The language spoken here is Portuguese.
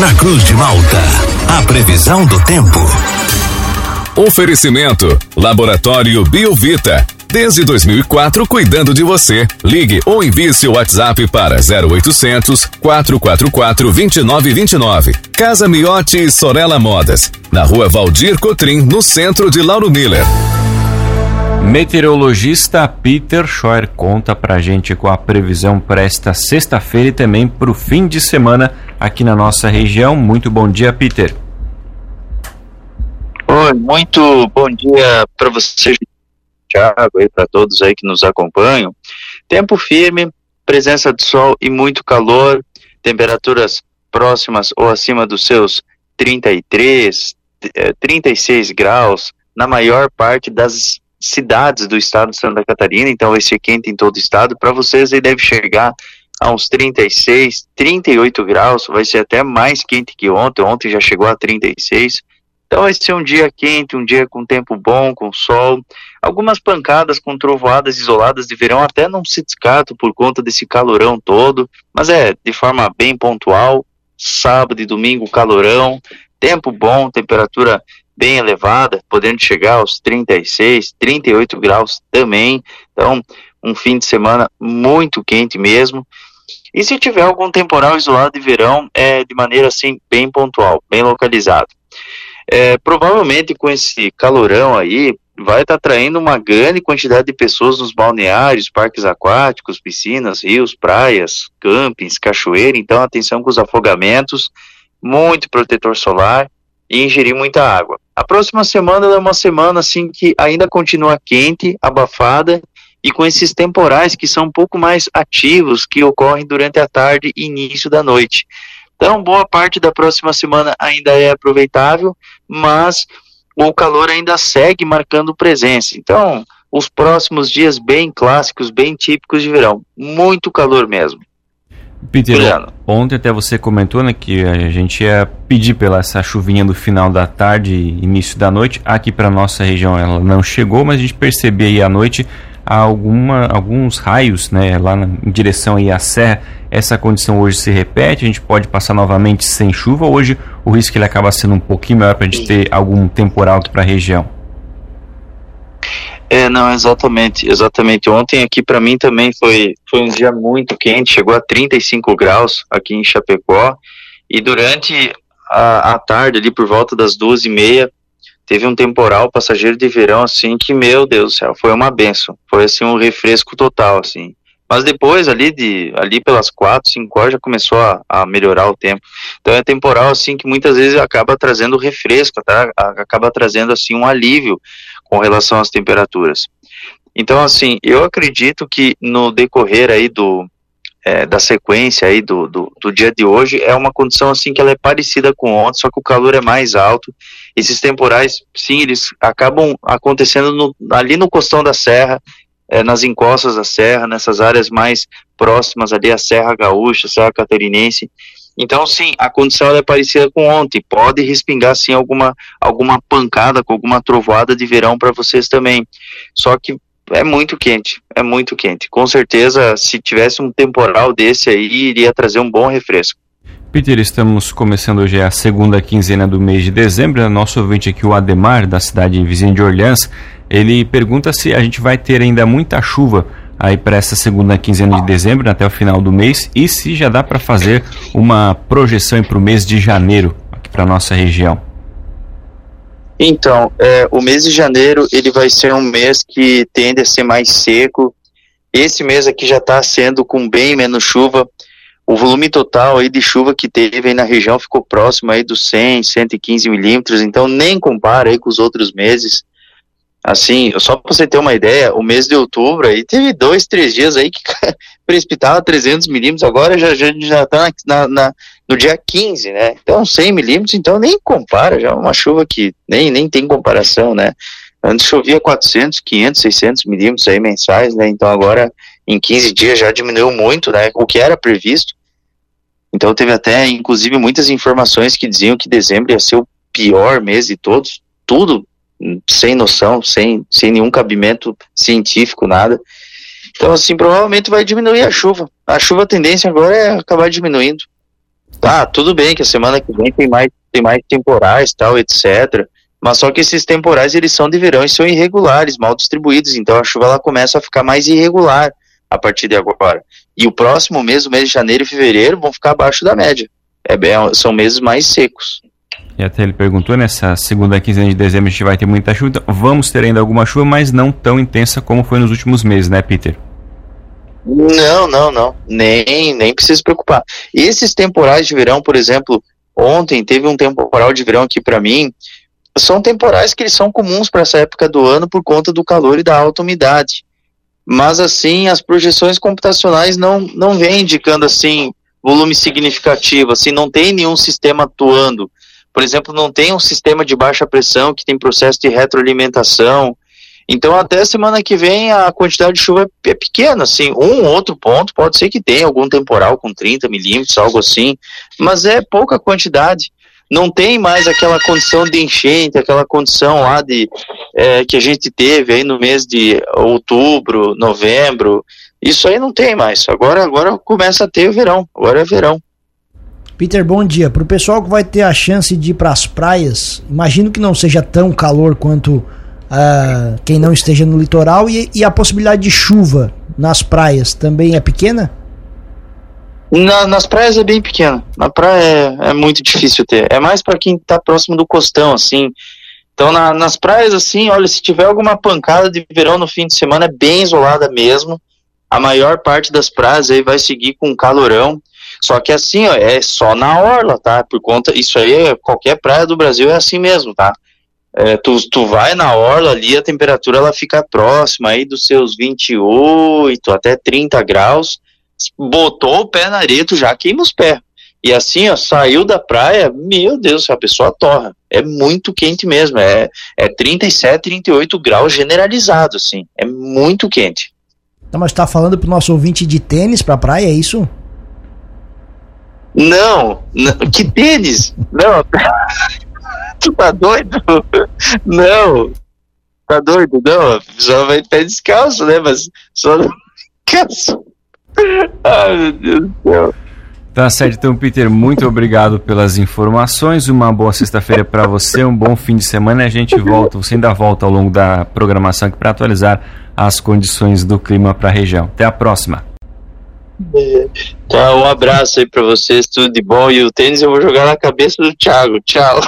na Cruz de Malta. A previsão do tempo. Oferecimento: Laboratório Biovita. Desde 2004, cuidando de você. Ligue ou envie seu WhatsApp para 0800 444 2929. Casa Miotti e Sorella Modas. Na rua Valdir Cotrim, no centro de Lauro Miller. Meteorologista Peter Scheuer conta pra gente com a previsão para esta sexta-feira e também para o fim de semana aqui na nossa região. Muito bom dia, Peter. Oi, muito bom dia para você, Thiago, e para todos aí que nos acompanham. Tempo firme, presença de sol e muito calor, temperaturas próximas ou acima dos seus 33, 36 eh, graus na maior parte das cidades do estado de Santa Catarina, então vai ser quente em todo o estado. Para vocês aí deve chegar a uns 36, 38 graus, vai ser até mais quente que ontem. Ontem já chegou a 36. Então vai ser um dia quente, um dia com tempo bom, com sol. Algumas pancadas com trovoadas isoladas de verão até não se descartam por conta desse calorão todo, mas é de forma bem pontual. Sábado e domingo calorão, tempo bom, temperatura bem elevada, podendo chegar aos 36, 38 graus também. Então, um fim de semana muito quente mesmo. E se tiver algum temporal isolado de verão, é de maneira assim bem pontual, bem localizado. É, provavelmente com esse calorão aí, vai estar tá atraindo uma grande quantidade de pessoas nos balneários, parques aquáticos, piscinas, rios, praias, campings, cachoeira. Então, atenção com os afogamentos, muito protetor solar e ingerir muita água. A próxima semana é uma semana assim que ainda continua quente, abafada e com esses temporais que são um pouco mais ativos que ocorrem durante a tarde e início da noite. Então, boa parte da próxima semana ainda é aproveitável, mas o calor ainda segue marcando presença. Então, os próximos dias bem clássicos, bem típicos de verão. Muito calor mesmo. Peter, Juliano. ontem até você comentou né, que a gente ia pedir pela essa chuvinha do final da tarde e início da noite. Aqui para nossa região ela não chegou, mas a gente percebeu aí à noite alguma, alguns raios né, lá na, em direção aí à serra. Essa condição hoje se repete, a gente pode passar novamente sem chuva. Hoje o risco ele acaba sendo um pouquinho maior para a gente ter algum temporal para a região. É, não, exatamente, exatamente. Ontem aqui para mim também foi, foi um dia muito quente, chegou a 35 graus aqui em Chapecó, e durante a, a tarde, ali por volta das duas e meia, teve um temporal passageiro de verão, assim, que, meu Deus do céu, foi uma benção, foi assim um refresco total, assim. Mas depois, ali, de, ali pelas quatro, cinco horas, já começou a, a melhorar o tempo. Então é temporal, assim, que muitas vezes acaba trazendo refresco, tá? acaba trazendo, assim, um alívio com relação às temperaturas. Então, assim, eu acredito que no decorrer aí do, é, da sequência aí do, do, do, dia de hoje, é uma condição assim que ela é parecida com ontem, só que o calor é mais alto. Esses temporais, sim, eles acabam acontecendo no, ali no costão da serra, é, nas encostas da serra, nessas áreas mais próximas ali à Serra Gaúcha, Serra Catarinense. Então, sim, a condição é parecida com ontem. Pode respingar, sim, alguma, alguma pancada, com alguma trovoada de verão para vocês também. Só que é muito quente, é muito quente. Com certeza, se tivesse um temporal desse aí, iria trazer um bom refresco. Peter, estamos começando hoje a segunda quinzena do mês de dezembro. Nosso ouvinte aqui, o Ademar, da cidade vizinha de Orleans, ele pergunta se a gente vai ter ainda muita chuva aí para essa segunda quinzena de dezembro, até o final do mês, e se já dá para fazer uma projeção para o mês de janeiro aqui para nossa região. Então, é, o mês de janeiro ele vai ser um mês que tende a ser mais seco. Esse mês aqui já está sendo com bem menos chuva. O volume total aí de chuva que teve aí na região ficou próximo aí dos 100, 115 milímetros. Então nem compara aí com os outros meses. Assim, só para você ter uma ideia, o mês de outubro aí teve dois, três dias aí que precipitava 300 milímetros, agora já já já está na, na, no dia 15, né? Então 100 milímetros, então nem compara, já é uma chuva que nem, nem tem comparação, né? Antes chovia 400, 500, 600 milímetros aí mensais, né? Então agora em 15 dias já diminuiu muito, né? O que era previsto. Então teve até, inclusive, muitas informações que diziam que dezembro ia ser o pior mês de todos, tudo sem noção, sem, sem nenhum cabimento científico, nada. Então, assim, provavelmente vai diminuir a chuva. A chuva, a tendência agora é acabar diminuindo. Tá, tudo bem que a semana que vem tem mais, tem mais temporais, tal, etc. Mas só que esses temporais eles são de verão e são irregulares, mal distribuídos, então a chuva ela começa a ficar mais irregular a partir de agora. E o próximo mês, o mês de janeiro e fevereiro, vão ficar abaixo da média. É são meses mais secos. E até ele perguntou, nessa segunda quinzena de dezembro a gente vai ter muita chuva. Então vamos ter ainda alguma chuva, mas não tão intensa como foi nos últimos meses, né, Peter? Não, não, não. Nem, nem precisa preocupar. Esses temporais de verão, por exemplo, ontem teve um temporal de verão aqui para mim. São temporais que eles são comuns para essa época do ano por conta do calor e da alta umidade. Mas assim, as projeções computacionais não não vêm indicando assim volume significativo, assim, não tem nenhum sistema atuando. Por exemplo, não tem um sistema de baixa pressão que tem processo de retroalimentação, então, até semana que vem, a quantidade de chuva é pequena, assim, um outro ponto pode ser que tenha algum temporal com 30 milímetros, algo assim, mas é pouca quantidade. Não tem mais aquela condição de enchente, aquela condição lá de é, que a gente teve aí no mês de outubro, novembro. Isso aí não tem mais. Agora, agora começa a ter o verão. Agora é verão. Peter, bom dia. Para o pessoal que vai ter a chance de ir para as praias, imagino que não seja tão calor quanto uh, quem não esteja no litoral e, e, a possibilidade de chuva nas praias também é pequena? Na, nas praias é bem pequena. Na praia é, é muito difícil ter. É mais para quem está próximo do costão, assim. Então, na, nas praias, assim, olha, se tiver alguma pancada de verão no fim de semana, é bem isolada mesmo. A maior parte das praias aí vai seguir com calorão. Só que assim, ó, é só na orla, tá? Por conta, isso aí, é, qualquer praia do Brasil é assim mesmo, tá? É, tu, tu vai na orla ali, a temperatura ela fica próxima aí dos seus 28 até 30 graus. Botou o pé na areia, tu já queima os pés. E assim, ó, saiu da praia, meu Deus, a pessoa torra. É muito quente mesmo. É, é 37, 38 graus generalizado, assim. É muito quente. Então, mas tá falando pro nosso ouvinte de tênis pra praia, é isso? Não, não que tênis? Não. tu tá doido? Não. Tá doido? Não, a pessoa vai pé descalço, né? Mas só descalço. Ai, meu Deus do céu. Tá certo, então, Peter, muito obrigado pelas informações. Uma boa sexta-feira para você, um bom fim de semana. A gente volta, você ainda volta ao longo da programação aqui para atualizar as condições do clima para a região. Até a próxima. Tá, um abraço aí para vocês, tudo de bom. E o tênis eu vou jogar na cabeça do Thiago. Tchau.